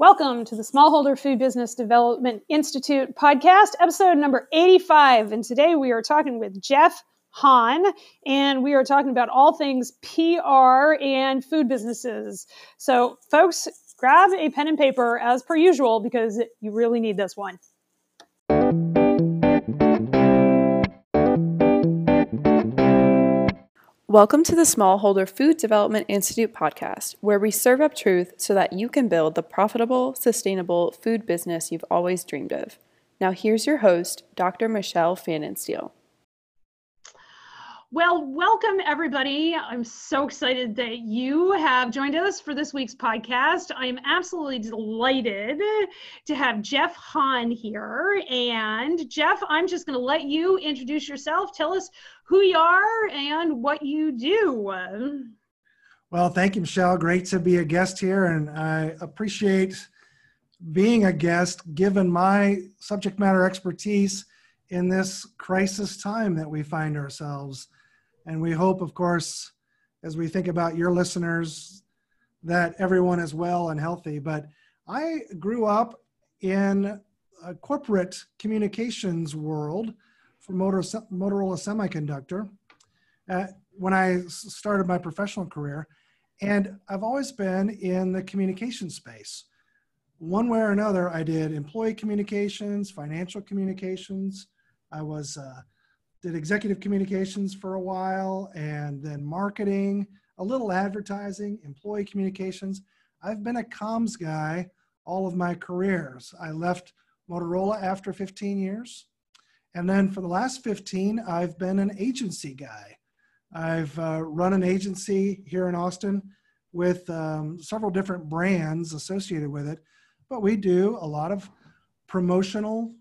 Welcome to the Smallholder Food Business Development Institute podcast, episode number 85. And today we are talking with Jeff Hahn, and we are talking about all things PR and food businesses. So, folks, grab a pen and paper as per usual because you really need this one. Welcome to the Smallholder Food Development Institute podcast, where we serve up truth so that you can build the profitable, sustainable food business you've always dreamed of. Now, here's your host, Dr. Michelle Fanninsteel. Well, welcome everybody. I'm so excited that you have joined us for this week's podcast. I'm absolutely delighted to have Jeff Hahn here. And Jeff, I'm just going to let you introduce yourself. Tell us who you are and what you do. Well, thank you, Michelle. Great to be a guest here, and I appreciate being a guest given my subject matter expertise in this crisis time that we find ourselves. And we hope, of course, as we think about your listeners, that everyone is well and healthy. But I grew up in a corporate communications world for Motorola Semiconductor uh, when I started my professional career. And I've always been in the communication space. One way or another, I did employee communications, financial communications. I was uh, did executive communications for a while and then marketing, a little advertising, employee communications. I've been a comms guy all of my careers. I left Motorola after 15 years. And then for the last 15, I've been an agency guy. I've uh, run an agency here in Austin with um, several different brands associated with it, but we do a lot of promotional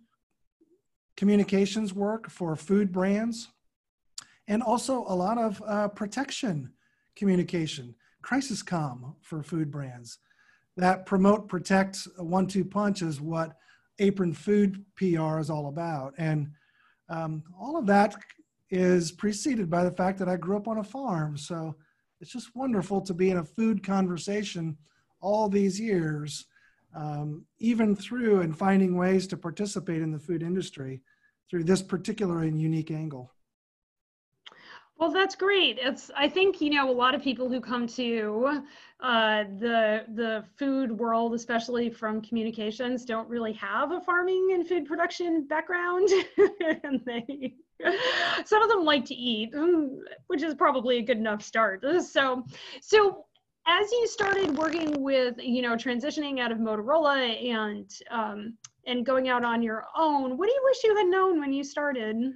communications work for food brands, and also a lot of uh, protection communication, crisis com for food brands. That promote, protect, one two punch is what Apron Food PR is all about. And um, all of that is preceded by the fact that I grew up on a farm. So it's just wonderful to be in a food conversation all these years um, even through and finding ways to participate in the food industry through this particular and unique angle. Well, that's great. It's I think you know a lot of people who come to uh, the the food world, especially from communications, don't really have a farming and food production background, and they some of them like to eat, which is probably a good enough start. So, so as you started working with you know transitioning out of motorola and um, and going out on your own what do you wish you had known when you started?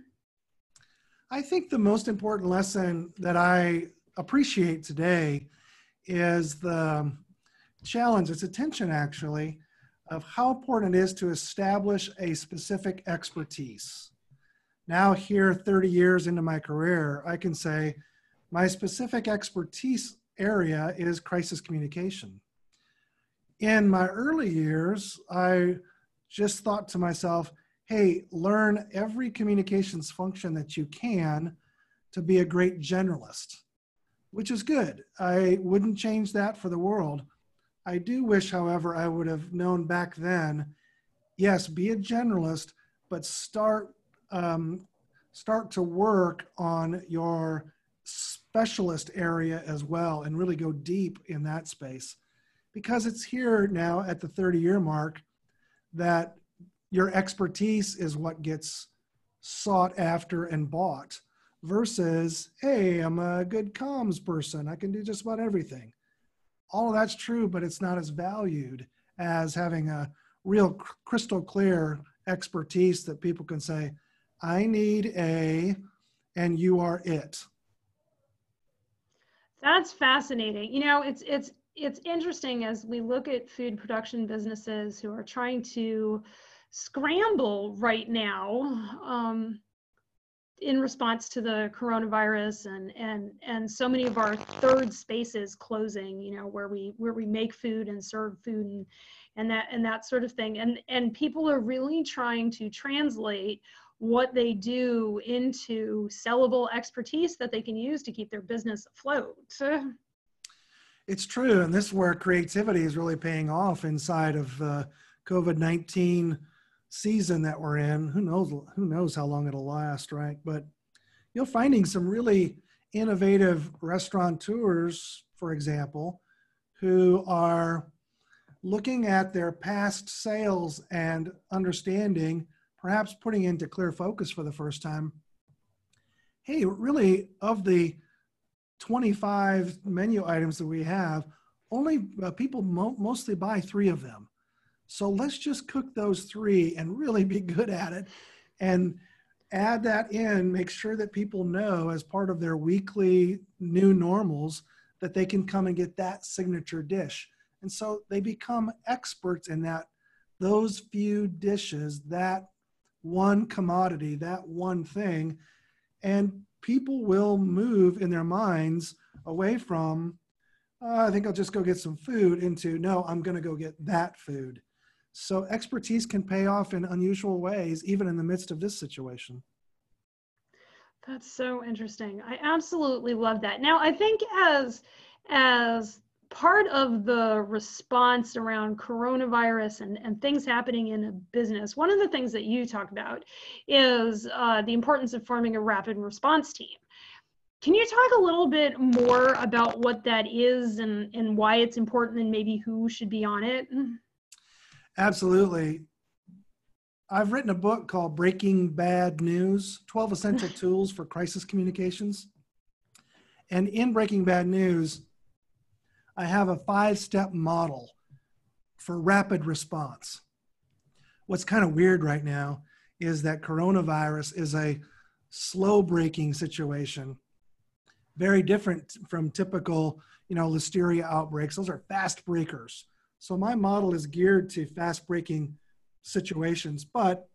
I think the most important lesson that i appreciate today is the challenge it's attention actually of how important it is to establish a specific expertise. Now here 30 years into my career i can say my specific expertise area is crisis communication. In my early years, I just thought to myself, hey, learn every communications function that you can to be a great generalist, which is good. I wouldn't change that for the world. I do wish, however, I would have known back then yes, be a generalist, but start. Um, start to work on your specialist area as well and really go deep in that space. Because it's here now at the 30 year mark that your expertise is what gets sought after and bought versus hey i'm a good comms person. I can do just about everything. All of that's true but it's not as valued as having a real crystal clear expertise that people can say i need a and you are it that's fascinating. You know, it's it's it's interesting as we look at food production businesses who are trying to scramble right now um, in response to the coronavirus and and and so many of our third spaces closing you know where we where we make food and serve food and and that and that sort of thing and and people are really trying to translate what they do into sellable expertise that they can use to keep their business afloat. It's true, and this is where creativity is really paying off inside of the COVID nineteen season that we're in. Who knows? Who knows how long it'll last, right? But you're finding some really innovative restaurateurs, for example, who are looking at their past sales and understanding, perhaps putting into clear focus for the first time. Hey, really, of the 25 menu items that we have, only uh, people mo- mostly buy three of them. So let's just cook those three and really be good at it and add that in, make sure that people know as part of their weekly new normals that they can come and get that signature dish. And so they become experts in that, those few dishes, that one commodity, that one thing. And people will move in their minds away from, oh, I think I'll just go get some food, into, no, I'm going to go get that food. So expertise can pay off in unusual ways, even in the midst of this situation. That's so interesting. I absolutely love that. Now, I think as as part of the response around coronavirus and, and things happening in a business, one of the things that you talk about is uh, the importance of forming a rapid response team. Can you talk a little bit more about what that is and, and why it's important and maybe who should be on it? Absolutely. I've written a book called Breaking Bad News 12 Essential Tools for Crisis Communications. And in Breaking Bad News, I have a five step model for rapid response. What's kind of weird right now is that coronavirus is a slow breaking situation, very different from typical, you know, listeria outbreaks. Those are fast breakers. So my model is geared to fast breaking situations, but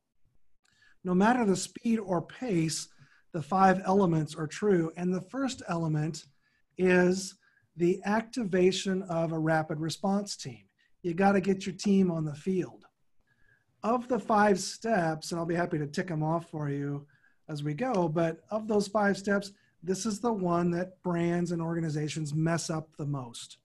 no matter the speed or pace, the five elements are true. And the first element is the activation of a rapid response team. You got to get your team on the field. Of the five steps, and I'll be happy to tick them off for you as we go, but of those five steps, this is the one that brands and organizations mess up the most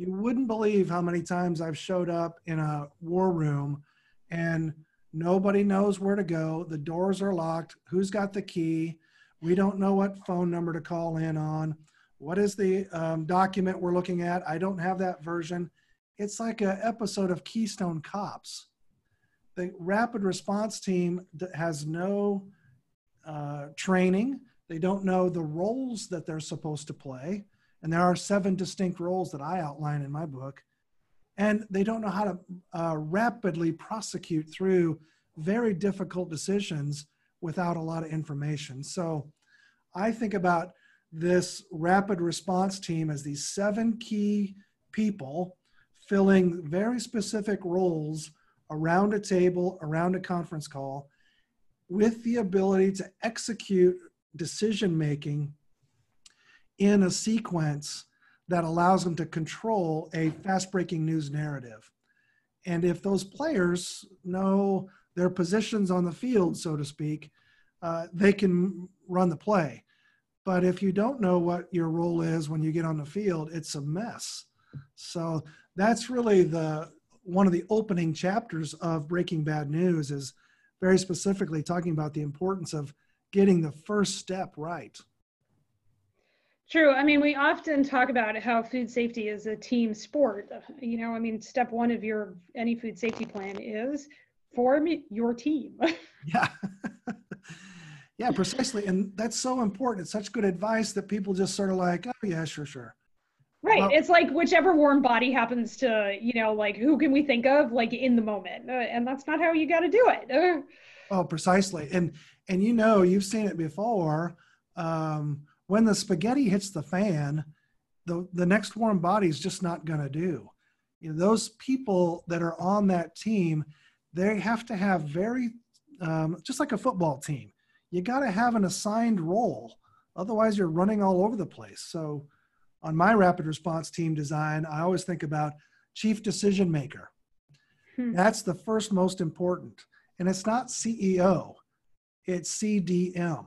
you wouldn't believe how many times I've showed up in a war room and nobody knows where to go. The doors are locked. Who's got the key? We don't know what phone number to call in on. What is the um, document we're looking at? I don't have that version. It's like an episode of Keystone Cops. The rapid response team has no uh, training. They don't know the roles that they're supposed to play. And there are seven distinct roles that I outline in my book. And they don't know how to uh, rapidly prosecute through very difficult decisions without a lot of information. So I think about this rapid response team as these seven key people filling very specific roles around a table, around a conference call, with the ability to execute decision making in a sequence that allows them to control a fast breaking news narrative. And if those players know their positions on the field, so to speak, uh, they can run the play. But if you don't know what your role is when you get on the field, it's a mess. So that's really the one of the opening chapters of Breaking Bad News is very specifically talking about the importance of getting the first step right. True. I mean, we often talk about how food safety is a team sport. You know, I mean, step one of your any food safety plan is form your team. yeah. yeah, precisely. And that's so important. It's such good advice that people just sort of like, oh, yeah, sure, sure. Right. Well, it's like whichever warm body happens to, you know, like who can we think of like in the moment? Uh, and that's not how you got to do it. Uh, oh, precisely. And, and you know, you've seen it before. Um, when the spaghetti hits the fan, the, the next warm body is just not going to do. You know, those people that are on that team, they have to have very, um, just like a football team, you got to have an assigned role. Otherwise, you're running all over the place. So, on my rapid response team design, I always think about chief decision maker. Hmm. That's the first most important. And it's not CEO, it's CDM.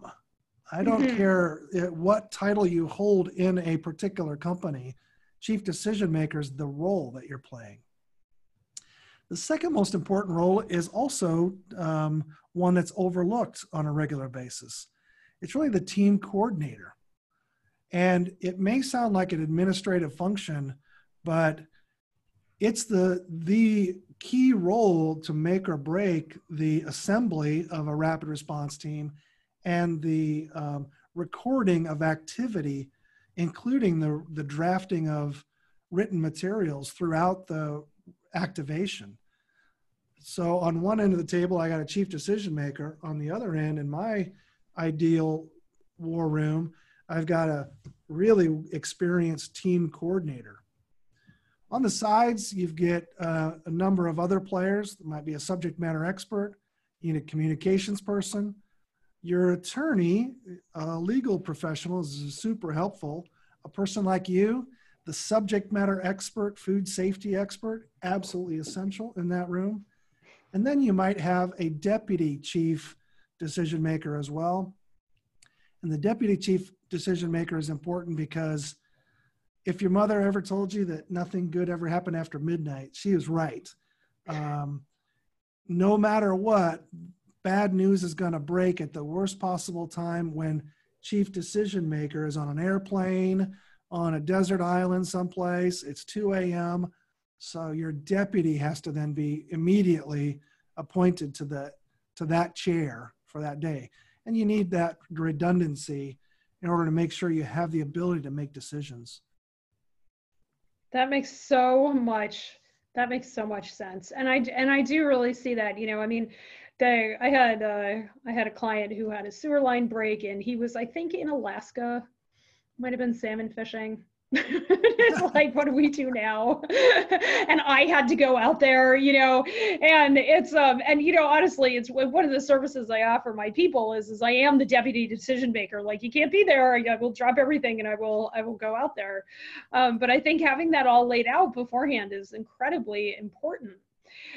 I don't mm-hmm. care uh, what title you hold in a particular company. chief decision makers the role that you're playing. The second most important role is also um, one that's overlooked on a regular basis. It's really the team coordinator. And it may sound like an administrative function, but it's the, the key role to make or break the assembly of a rapid response team and the um, recording of activity, including the, the drafting of written materials throughout the activation. So on one end of the table, I got a chief decision maker. On the other end, in my ideal war room, I've got a really experienced team coordinator. On the sides, you get uh, a number of other players. There might be a subject matter expert, you need a communications person. Your attorney, a legal professional, is super helpful. A person like you, the subject matter expert, food safety expert, absolutely essential in that room. And then you might have a deputy chief decision maker as well. And the deputy chief decision maker is important because if your mother ever told you that nothing good ever happened after midnight, she is right. Um, no matter what, bad news is going to break at the worst possible time when chief decision maker is on an airplane, on a desert island someplace. It's 2 a.m. So your deputy has to then be immediately appointed to the to that chair for that day. And you need that redundancy in order to make sure you have the ability to make decisions. That makes so much that makes so much sense. And I and I do really see that, you know, I mean, they I had uh I had a client who had a sewer line break and he was I think in Alaska, might have been salmon fishing. It's like what do we do now? And i had to go out there you know and it's um and you know honestly it's one of the services i offer my people is is i am the deputy decision maker. Like you can't be there. I will drop everything and i will i will go out there. Um, but i think having that all laid out beforehand is incredibly important.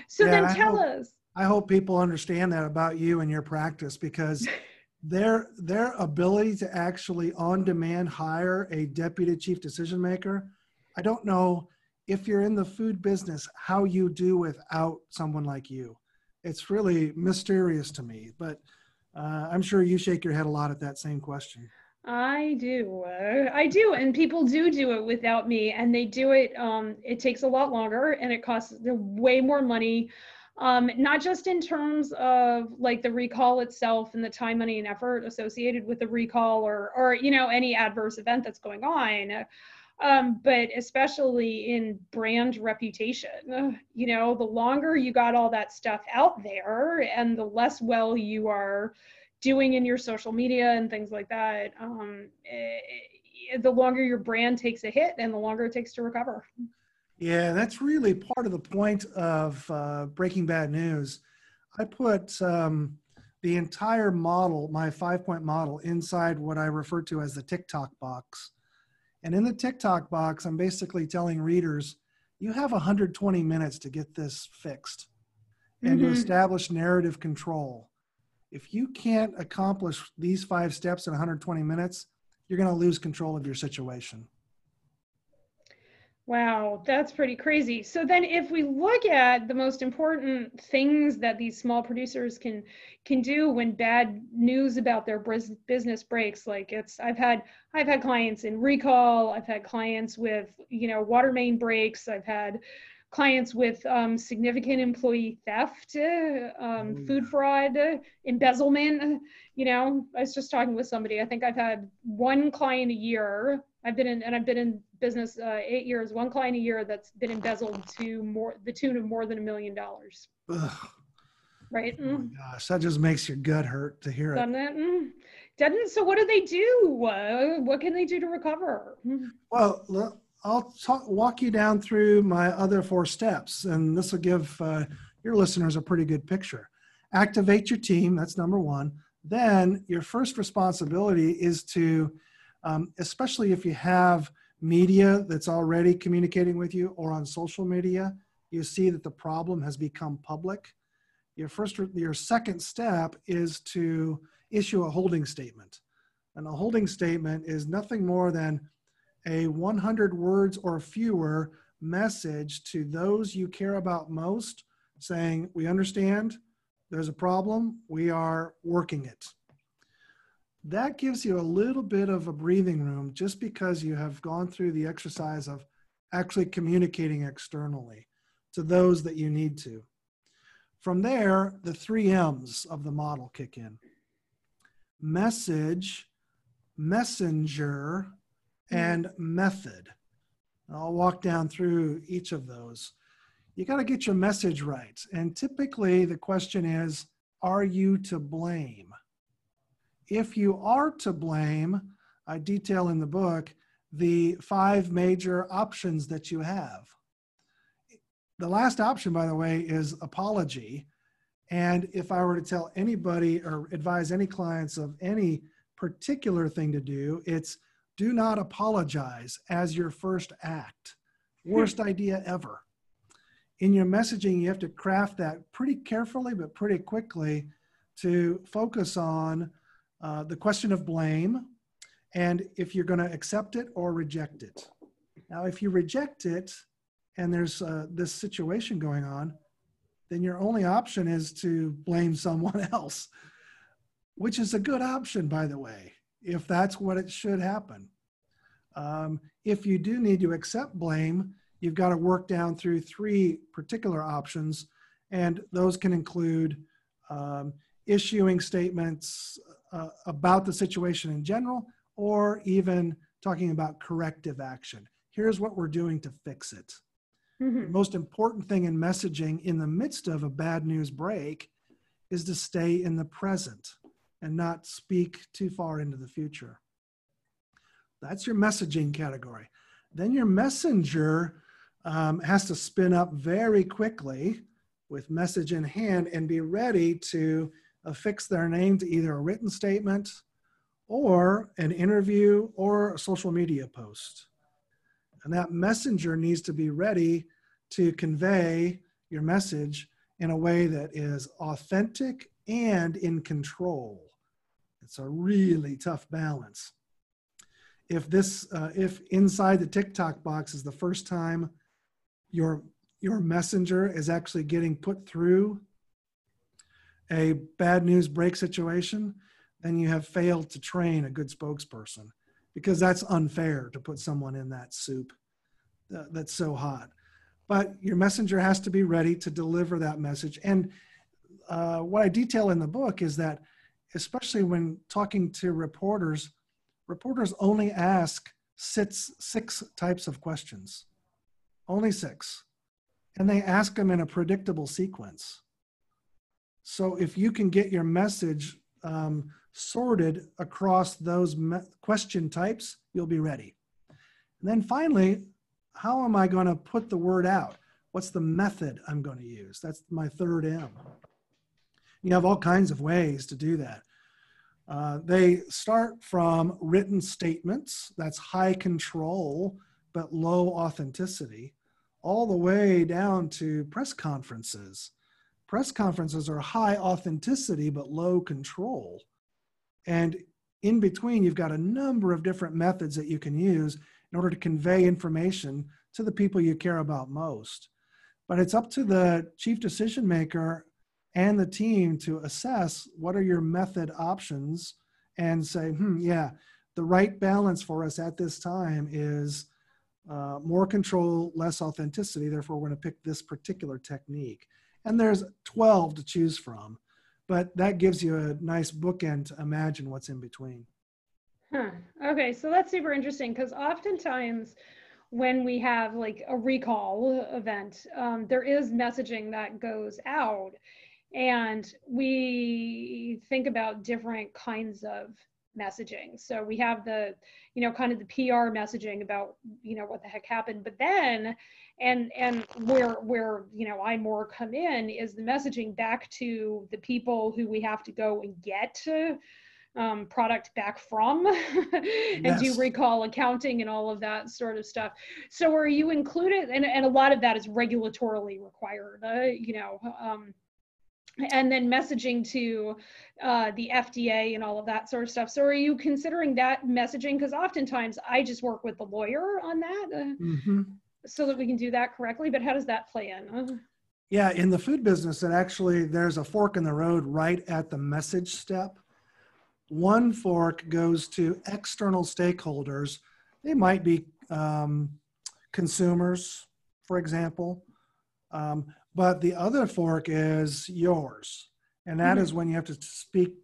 So yeah, then tell hope, us. I hope people understand that about you and your practice because their their ability to actually on demand hire a deputy chief decision maker i don't know if you're in the food business how you do without someone like you it's really mysterious to me but uh, i'm sure you shake your head a lot at that same question I do. Uh, I do. And people do do it without me. And they do it, um, it takes a lot longer and it costs way more money um, not just in terms of like the recall itself and the time, money, and effort associated with the recall or, or you know, any adverse event that's going on, um, but especially in brand reputation. You know, the longer you got all that stuff out there and the less well you are doing in your social media and things like that, um, it, eh, the longer your brand takes a hit and the longer it takes to recover. Yeah, that's really part of the point of uh, Breaking Bad News. I put um, the entire model, my five point model, inside what I refer to as the TikTok box. And in the TikTok box, I'm basically telling readers, you have 120 minutes to get this fixed and mm-hmm. to establish narrative control. If you can't accomplish these five steps in 120 minutes, you're going to lose control of your situation. Wow, that's pretty crazy. So then if we look at the most important things that these small producers can can do when bad news about their business breaks like it's I've had I've had clients in recall, I've had clients with, you know, water main breaks, I've had clients with um, significant employee theft, uh, um, oh, food fraud, embezzlement. You know, I was just talking with somebody. I think I've had one client a year. I've been in, and I've been in business uh, eight years, one client a year that's been embezzled to more the tune of more than a million dollars. Right. Oh my mm. gosh, that just makes your gut hurt to hear Doesn't it. Mm. Doesn't so? What do they do? Uh, what can they do to recover? Mm. Well, I'll talk, walk you down through my other four steps, and this will give uh, your listeners a pretty good picture. Activate your team. That's number one. Then your first responsibility is to, um, especially if you have media that's already communicating with you or on social media, you see that the problem has become public. Your first, your second step is to issue a holding statement. And a holding statement is nothing more than a 100 words or fewer message to those you care about most, saying, We understand there's a problem, we are working it. That gives you a little bit of a breathing room just because you have gone through the exercise of actually communicating externally to those that you need to. From there, the three M's of the model kick in message, messenger, and method. I'll walk down through each of those. You got to get your message right. And typically, the question is Are you to blame? If you are to blame, I detail in the book the five major options that you have. The last option, by the way, is apology. And if I were to tell anybody or advise any clients of any particular thing to do, it's do not apologize as your first act. Worst idea ever. In your messaging, you have to craft that pretty carefully, but pretty quickly to focus on uh, the question of blame and if you're going to accept it or reject it. Now, if you reject it and there's uh, this situation going on, then your only option is to blame someone else, which is a good option, by the way if that's what it should happen. Um, if you do need to accept blame, you've got to work down through three particular options, and those can include um, issuing statements uh, about the situation in general, or even talking about corrective action. Here's what we're doing to fix it. Mm-hmm. The most important thing in messaging in the midst of a bad news break is to stay in the present and not speak too far into the future. That's your messaging category. Then your messenger um, has to spin up very quickly with message in hand and be ready to affix their name to either a written statement or an interview or a social media post. And that messenger needs to be ready to convey your message in a way that is authentic and in control. It's a really tough balance. If this, uh, if inside the TikTok box is the first time your your messenger is actually getting put through a bad news break situation, then you have failed to train a good spokesperson because that's unfair to put someone in that soup that's so hot. But your messenger has to be ready to deliver that message. And uh, what I detail in the book is that especially when talking to reporters, reporters only ask six, six types of questions, only six. And they ask them in a predictable sequence. So if you can get your message um, sorted across those question types, you'll be ready. And then finally, how am I going to put the word out? What's the method I'm going to use? That's my third M. You have all kinds of ways to do that. Uh, they start from written statements, that's high control, but low authenticity, all the way down to press conferences. Press conferences are high authenticity, but low control. And in between, you've got a number of different methods that you can use in order to convey information to the people you care about most. But it's up to the chief decision maker and the team to assess what are your method options and say, hmm, yeah, the right balance for us at this time is uh, more control, less authenticity. Therefore, we're going to pick this particular technique. And there's 12 to choose from, but that gives you a nice bookend to imagine what's in between. Huh. Okay, so that's super interesting because oftentimes when we have like a recall event, um, there is messaging that goes out and we think about different kinds of messaging. So we have the you know kind of the pr messaging about you know what the heck happened. But then and and where where you know i more come in is the messaging back to the people who we have to go and get um, product back from and yes. do recall accounting and all of that sort of stuff. So are you included? And, and a lot of that is regulatorily required uh, you know um, and then messaging to uh, the FDA and all of that sort of stuff. So, are you considering that messaging? Because oftentimes I just work with the lawyer on that, uh, mm-hmm. so that we can do that correctly. But how does that play in? Yeah, in the food business, it actually there's a fork in the road right at the message step. One fork goes to external stakeholders. They might be um, consumers, for example. Um, but the other fork is yours. And that mm-hmm. is when you have to speak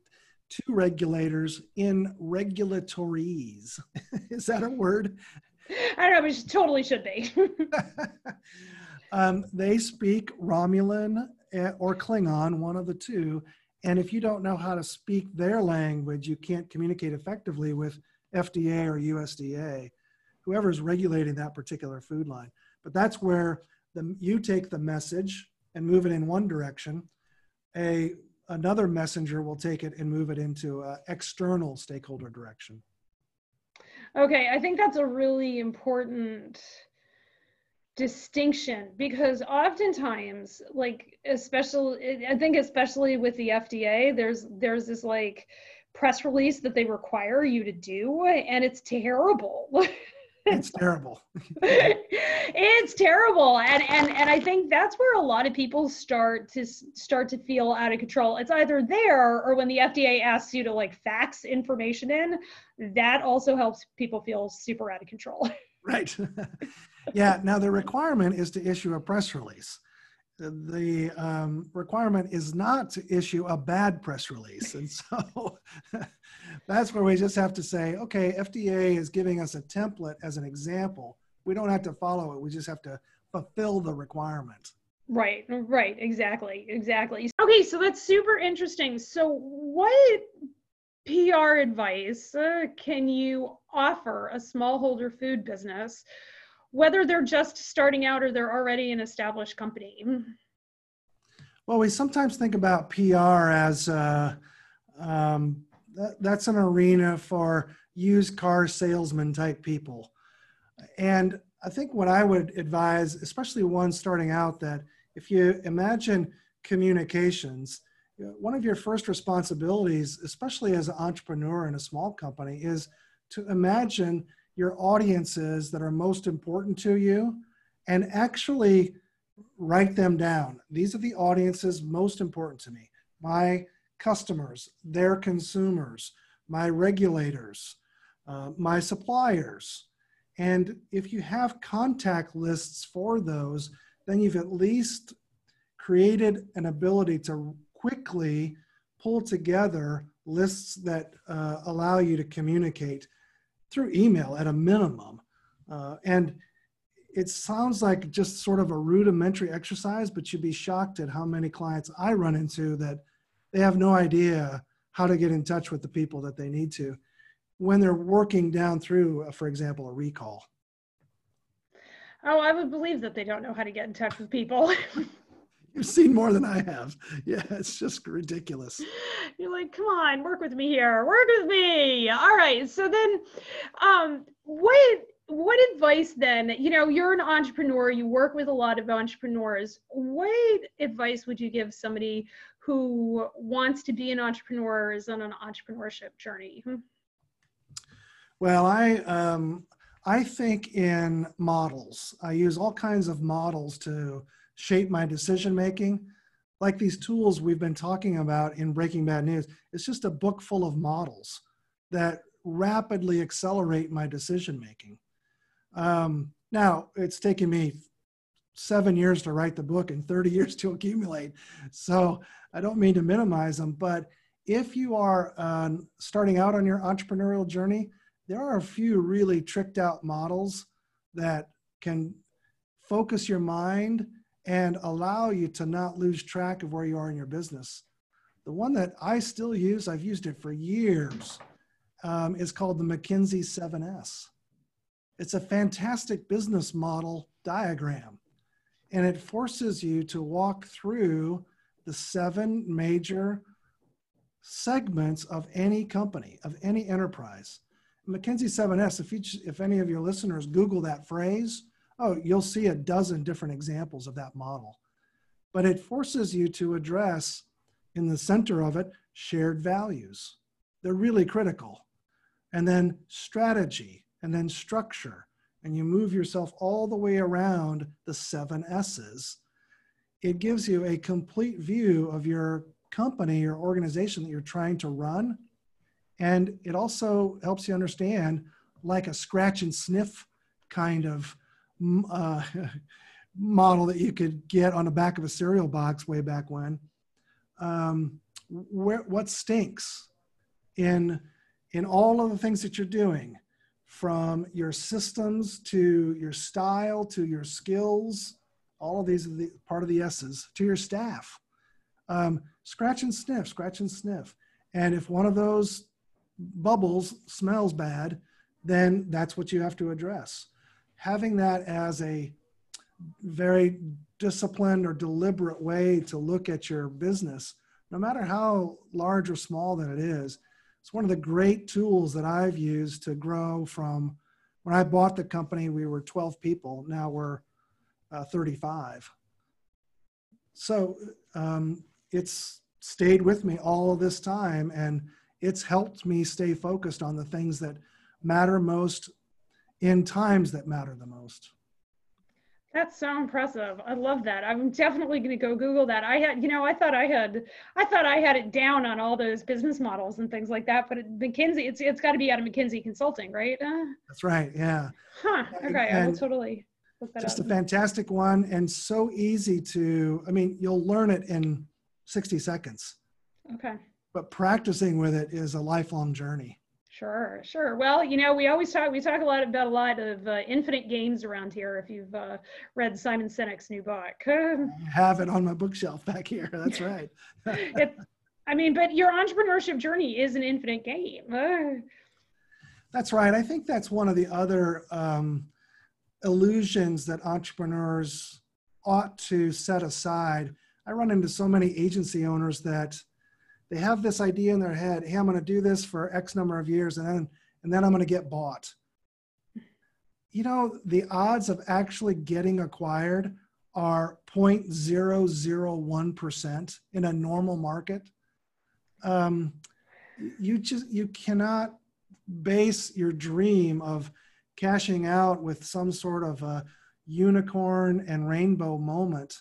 to regulators in regulatories. is that a word? I don't know, it totally should be. um, they speak Romulan eh, or Klingon, one of the two. And if you don't know how to speak their language, you can't communicate effectively with FDA or USDA, whoever's regulating that particular food line. But that's where the, you take the message and move it in one direction. A another messenger will take it and move it into external stakeholder direction. Okay, I think that's a really important distinction because oftentimes like especially i think especially with the fda there's there's this like press release that they require you to do and it's terrible it's terrible. It's terrible. And and and i think that's where a lot of people start to start to feel out of control. It's either there or when the fda asks you to like fax information in that also helps people feel super out of control. Right. Yeah now the requirement is to issue a press release the um, requirement is not to issue a bad press release. And so that's where we just have to say, okay, FDA is giving us a template as an example. We don't have to follow it. We just have to fulfill the requirement. Right, right, exactly, exactly. Okay, so that's super interesting. So, what PR advice uh, can you offer a smallholder food business whether they're just starting out or they're already an established company? Well, we sometimes think about PR as uh, um, that, that's an arena for used car salesman type people. And I think what I would advise, especially one starting out, that if you imagine communications, one of your first responsibilities, especially as an entrepreneur in a small company, is to imagine your audiences that are most important to you and actually write them down. These are the audiences most important to me my customers, their consumers, my regulators, uh, my suppliers. And if you have contact lists for those, then you've at least created an ability to quickly pull together lists that uh, allow you to communicate through email at a minimum. Uh, and it sounds like just sort of a rudimentary exercise, but you'd be shocked at how many clients I run into that they have no idea how to get in touch with the people that they need to when they're working down through, uh, for example, a recall. Oh, I would believe that they don't know how to get in touch with people. You've seen more than I have. Yeah, it's just ridiculous. You're like, come on, work with me here. Work with me. All right. So then, um, what what advice then? You know, you're an entrepreneur. You work with a lot of entrepreneurs. What advice would you give somebody who wants to be an entrepreneur, is on an entrepreneurship journey? Well, I um, I think in models. I use all kinds of models to shape my decision making. Like these tools we've been talking about in Breaking Bad News, it's just a book full of models that rapidly accelerate my decision making. Um, now, it's taken me seven years to write the book and 30 years to accumulate. So I don't mean to minimize them, but if you are uh, starting out on your entrepreneurial journey, there are a few really tricked out models that can focus your mind and allow you to not lose track of where you are in your business. The one that I still use, I've used it for years, um, is called the McKinsey 7S. It's a fantastic business model diagram, and it forces you to walk through the seven major segments of any company, of any enterprise. McKinsey 7S, if, if any of your listeners Google that phrase, oh, you'll see a dozen different examples of that model. But it forces you to address in the center of it, shared values. They're really critical. And then strategy, and then structure. And you move yourself all the way around the seven S's. It gives you a complete view of your company or organization that you're trying to run. And it also helps you understand, like a scratch and sniff kind of uh, model that you could get on the back of a cereal box way back when. Um, where, what stinks in in all of the things that you're doing, from your systems to your style to your skills, all of these are the part of the S's to your staff. Um, scratch and sniff, scratch and sniff. And if one of those bubbles smells bad, then that's what you have to address. Having that as a very disciplined or deliberate way to look at your business, no matter how large or small that it is, it's one of the great tools that I've used to grow from when I bought the company, we were 12 people. Now we're uh, 35. So um, it's stayed with me all this time and it's helped me stay focused on the things that matter most in times that matter the most. That's so impressive. I love that. I'm definitely going to go Google that. I had, you know, I thought I had, I thought I had it down on all those business models and things like that. But at McKinsey, it's it's got to be out of McKinsey Consulting, right? Uh, That's right. Yeah. Huh. Okay. And I will totally. Just up. a fantastic one, and so easy to. I mean, you'll learn it in 60 seconds. Okay. But practicing with it is a lifelong journey. Sure, sure. Well, you know, we always talk, we talk a lot about a lot of uh, infinite games around here. If you've uh, read Simon Sinek's new book, I have it on my bookshelf back here. That's right. it, I mean, but your entrepreneurship journey is an infinite game. that's right. I think that's one of the other um, illusions that entrepreneurs ought to set aside. I run into so many agency owners that they have this idea in their head hey i'm going to do this for x number of years and then and then i'm going to get bought. You know the odds of actually getting acquired are 0.001% in a normal market. Um, you just you cannot base your dream of cashing out with some sort of a unicorn and rainbow moment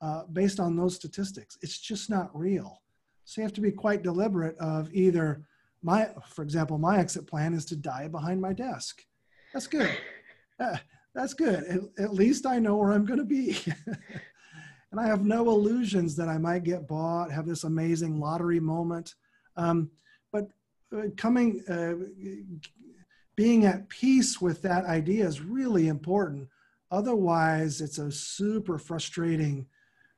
uh, based on those statistics. It's just not real so you have to be quite deliberate of either my, for example, my exit plan is to die behind my desk. That's good. Uh, that's good. At, at, least I know where I'm going to be. and I have no illusions that I might get bought, have this amazing lottery moment. Um, but uh, coming, uh, being at peace with that idea is really important. Otherwise, it's a super frustrating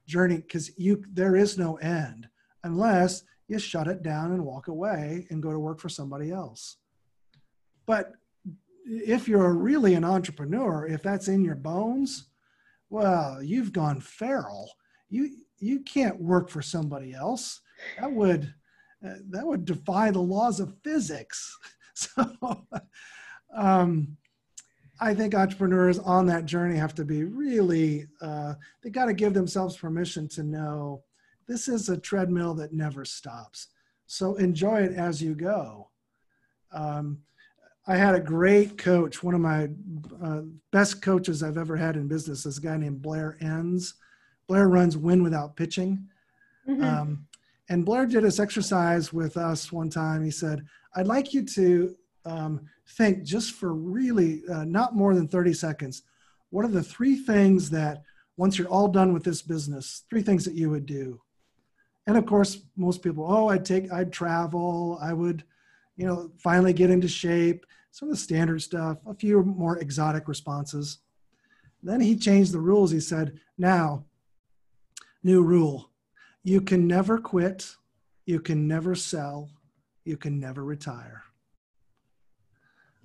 journey because you there is no end unless you shut it down and walk away and go to work for somebody else. But if you're really an entrepreneur, if that's in your bones, well, you've gone feral. You you can't work for somebody else. That would uh, that would defy the laws of physics. So, um, I think entrepreneurs on that journey have to be really uh, they got to give themselves permission to know this is a treadmill that never stops. So enjoy it as you go. Um, I had a great coach, one of my uh, best coaches I've ever had in business, this guy named Blair Enns. Blair runs Win Without Pitching. Mm-hmm. Um, and Blair did this exercise with us one time. He said, I'd like you to um, think just for really uh, not more than 30 seconds what are the three things that, once you're all done with this business, three things that you would do? And of course most people oh i'd take i'd travel. I would you know finally get into shape. Some of the standard stuff a few more exotic responses. Then he changed the rules. He said now new rule. You can never quit. You can never sell. You can never retire.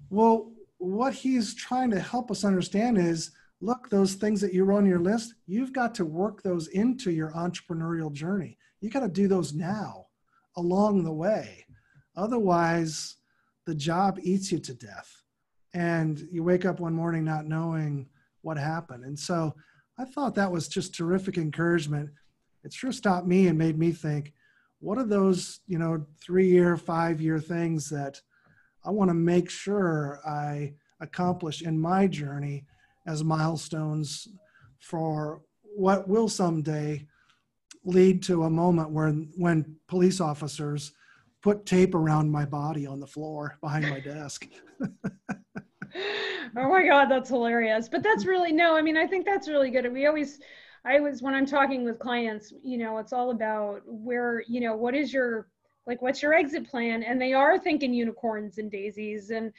Well what he's trying to help us understand is look those things that you wrote on your list you've got to work those into your entrepreneurial journey you got to do those now along the way. Otherwise, the job eats you to death. And you wake up one morning not knowing what happened. And so I thought that was just terrific encouragement. It sure stopped me and made me think, what are those, you know, three year, five year things that I want to make sure I accomplish in my journey as milestones for what will someday lead to a moment when when police officers put tape around my body on the floor behind my desk. oh my god, that's hilarious. But that's really no, I mean I think that's really good. We always I was when I'm talking with clients, you know, it's all about where, you know, what is your like what's your exit plan? And they are thinking unicorns and daisies and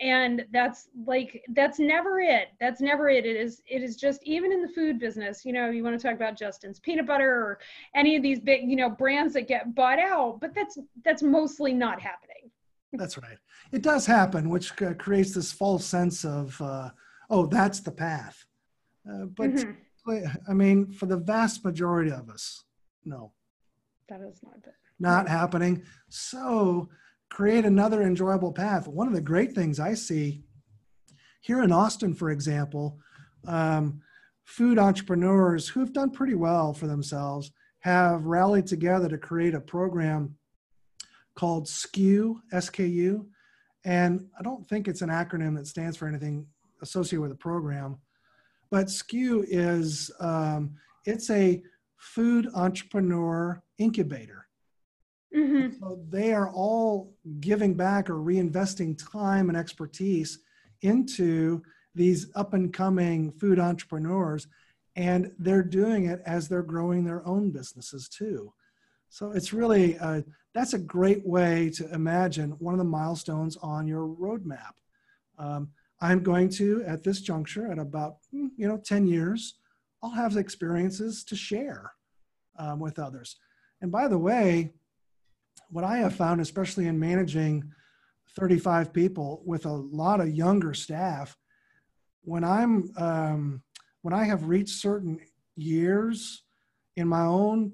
and that's like that's never it. That's never it. It is it is just even in the food business you know you want to talk about justin's peanut butter or any of these big you know brands that get bought out but that's that's mostly not happening. That's right. It does happen which creates this false sense of uh, oh that's the path. Uh, but mm-hmm. I mean, for the vast majority of us, no. That is not it. Not happening. So create another enjoyable path. One of the great things I see here in Austin, for example, um, food entrepreneurs who have done pretty well for themselves have rallied together to create a program called SKU, SKU. And I don't think it's an acronym that stands for anything associated with a program. But SKU is um, it's a food entrepreneur incubator. Mm-hmm. So they are all giving back or reinvesting time and expertise into these up and coming food entrepreneurs, and they're doing it as they're growing their own businesses too. So it's really uh, that's a great way to imagine one of the milestones on your roadmap. Um, I'm going to, at this juncture, at about, hmm, you know, 10 years, I'll have experiences to share um, with others. And by the way, what I have found, especially in managing 35 people with a lot of younger staff, when I'm, um, when I have reached certain years in my own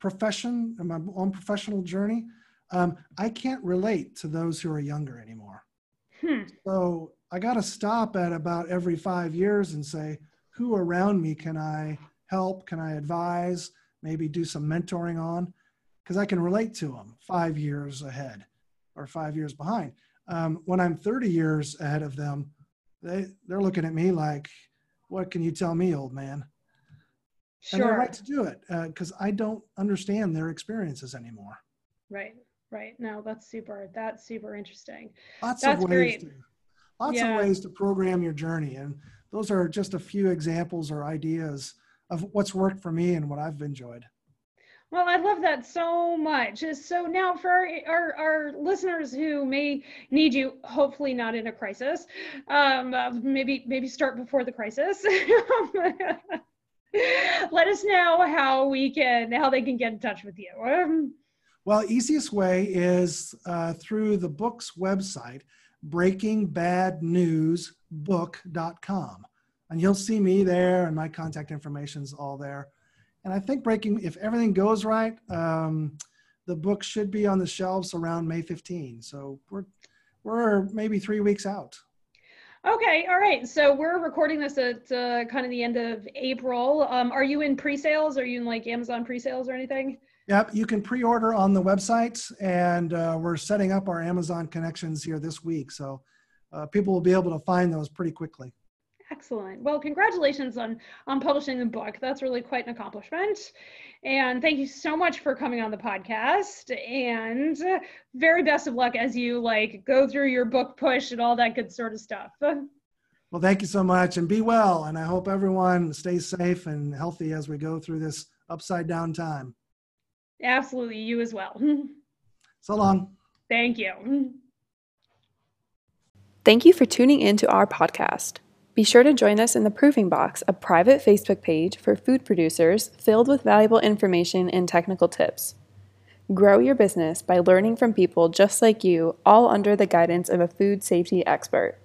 profession, in my own professional journey, um, I can't relate to those who are younger anymore. Hmm. So I got to stop at about every five years and say, who around me can I help? Can I advise? Maybe do some mentoring on? Because I can relate to them five years ahead or five years behind. Um, when I'm 30 years ahead of them, they, they're looking at me like, what can you tell me, old man? Sure. And they're right to do it because uh, I don't understand their experiences anymore. Right, right. No, that's super. That's super interesting. Lots that's of ways. To, lots yeah. of ways to program your journey and those are just a few examples or ideas of what's worked for me and what i've enjoyed well, I love that so much. So now for our, our, our, listeners who may need you, hopefully not in a crisis, um, uh, maybe maybe start before the crisis. Let us know how we can how they can get in touch with you. Well, easiest way is uh, through the book's website breakingbadnewsbook.com. And you'll see me there, and my contact information is all there. And I think breaking, if everything goes right, um, the book should be on the shelves around May 15. So we're we're maybe three weeks out. Okay, all right. So we're recording this at uh, kind of the end of April. Um, are you in pre-sales? Are you in like Amazon pre-sales or anything? Yep, you can pre-order on the website, and uh, we're setting up our Amazon connections here this week, so uh, people will be able to find those pretty quickly. Excellent. Well, congratulations on on publishing the book. That's really quite an accomplishment. And thank you so much for coming on the podcast. And very best of luck as you like go through your book push and all that good sort of stuff. Well, thank you so much, and be well. And I hope everyone stays safe and healthy as we go through this upside down time. Absolutely, you as well. So long. Thank you. Thank you for tuning in to our podcast. Be sure to join us in the Proving Box, a private Facebook page for food producers filled with valuable information and technical tips. Grow your business by learning from people just like you, all under the guidance of a food safety expert.